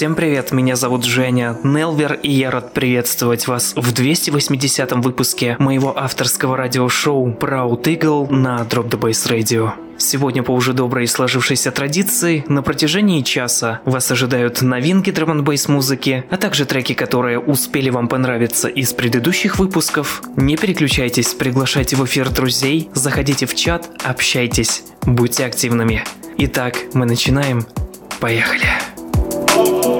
Всем привет, меня зовут Женя Нелвер, и я рад приветствовать вас в 280-м выпуске моего авторского радиошоу Proud Eagle на Drop the Bass Radio. Сегодня по уже доброй сложившейся традиции на протяжении часа вас ожидают новинки драм бейс музыки, а также треки, которые успели вам понравиться из предыдущих выпусков. Не переключайтесь, приглашайте в эфир друзей, заходите в чат, общайтесь, будьте активными. Итак, мы начинаем. Поехали! Oh.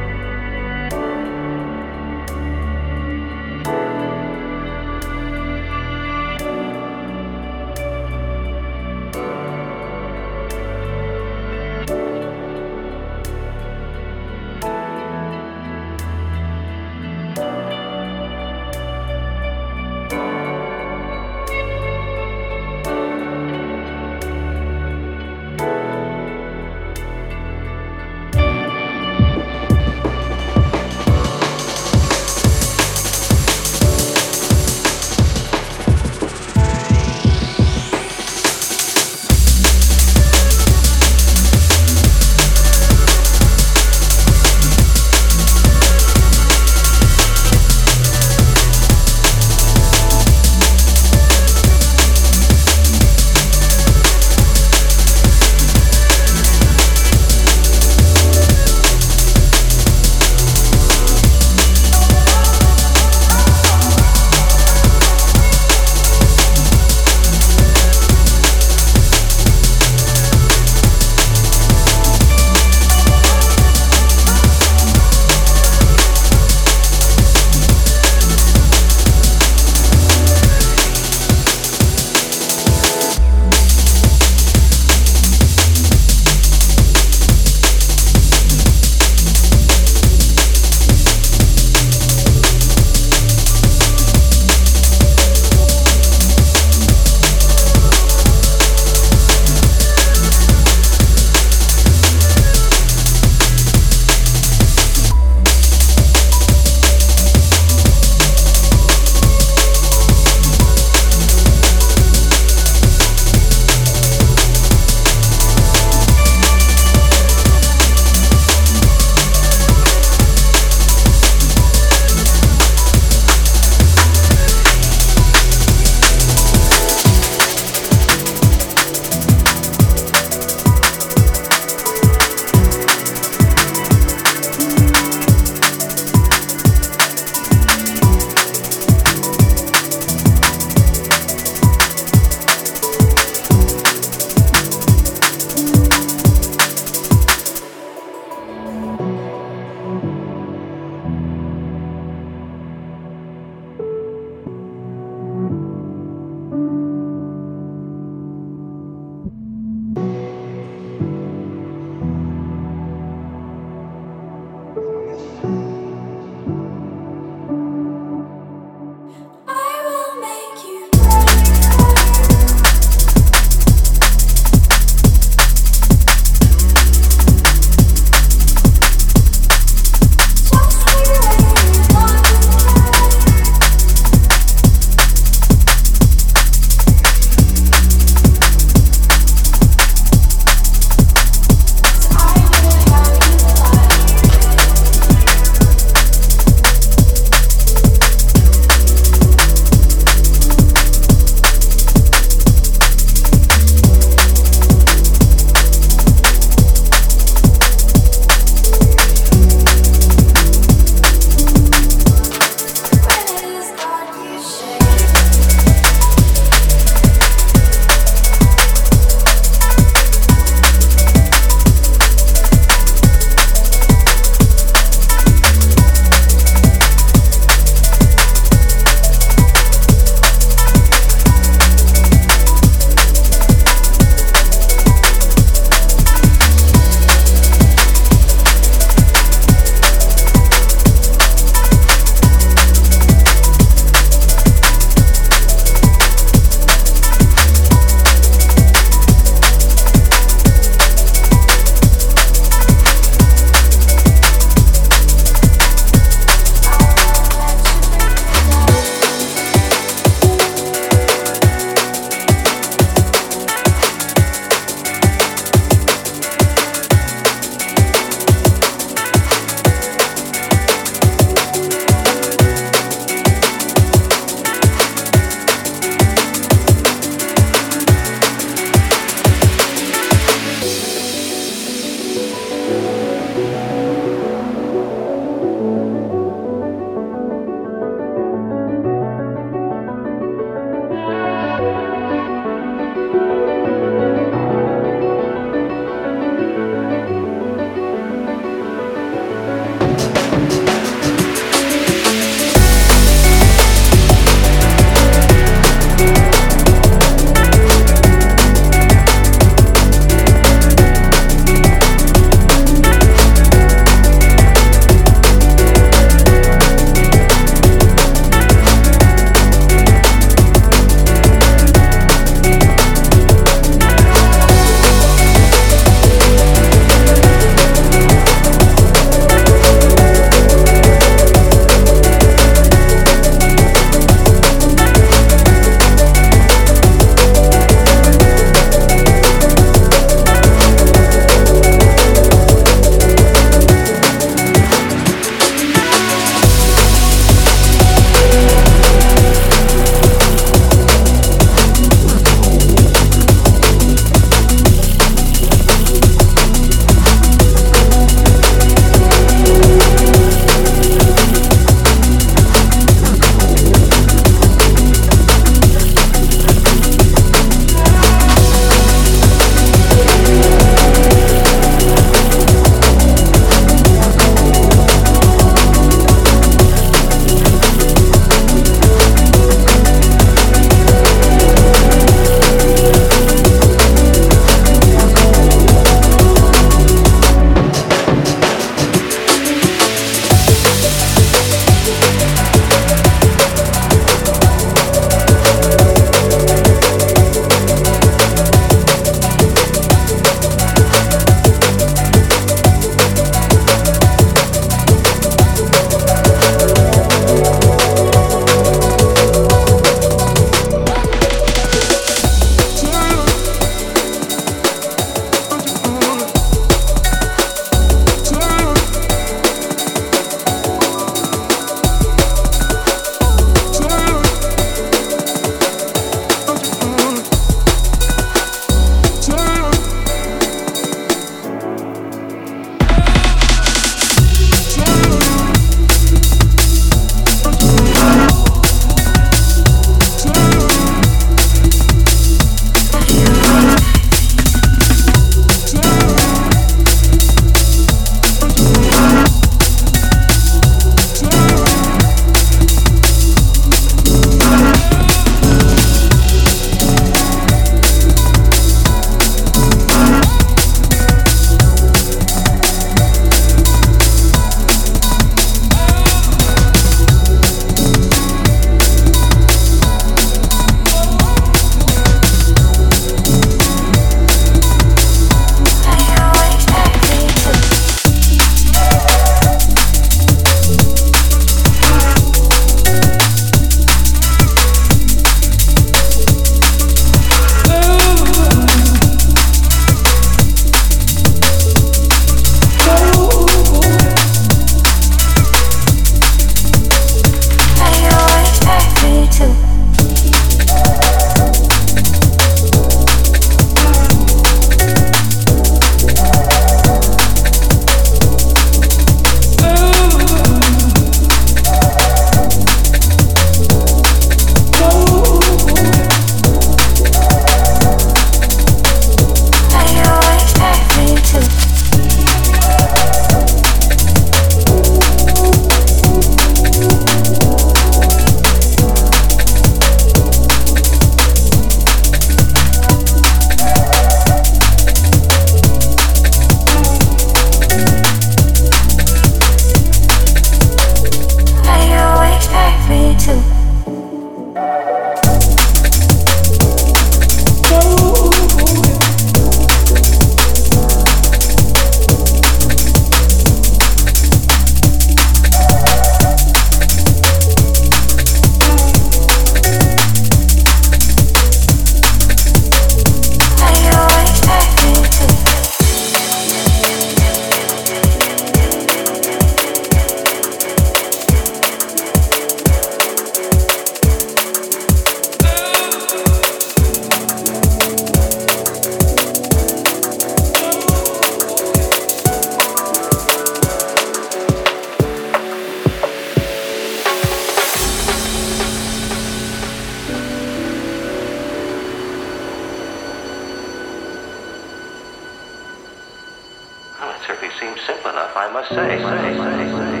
Seems simple enough, I must say. say, say, say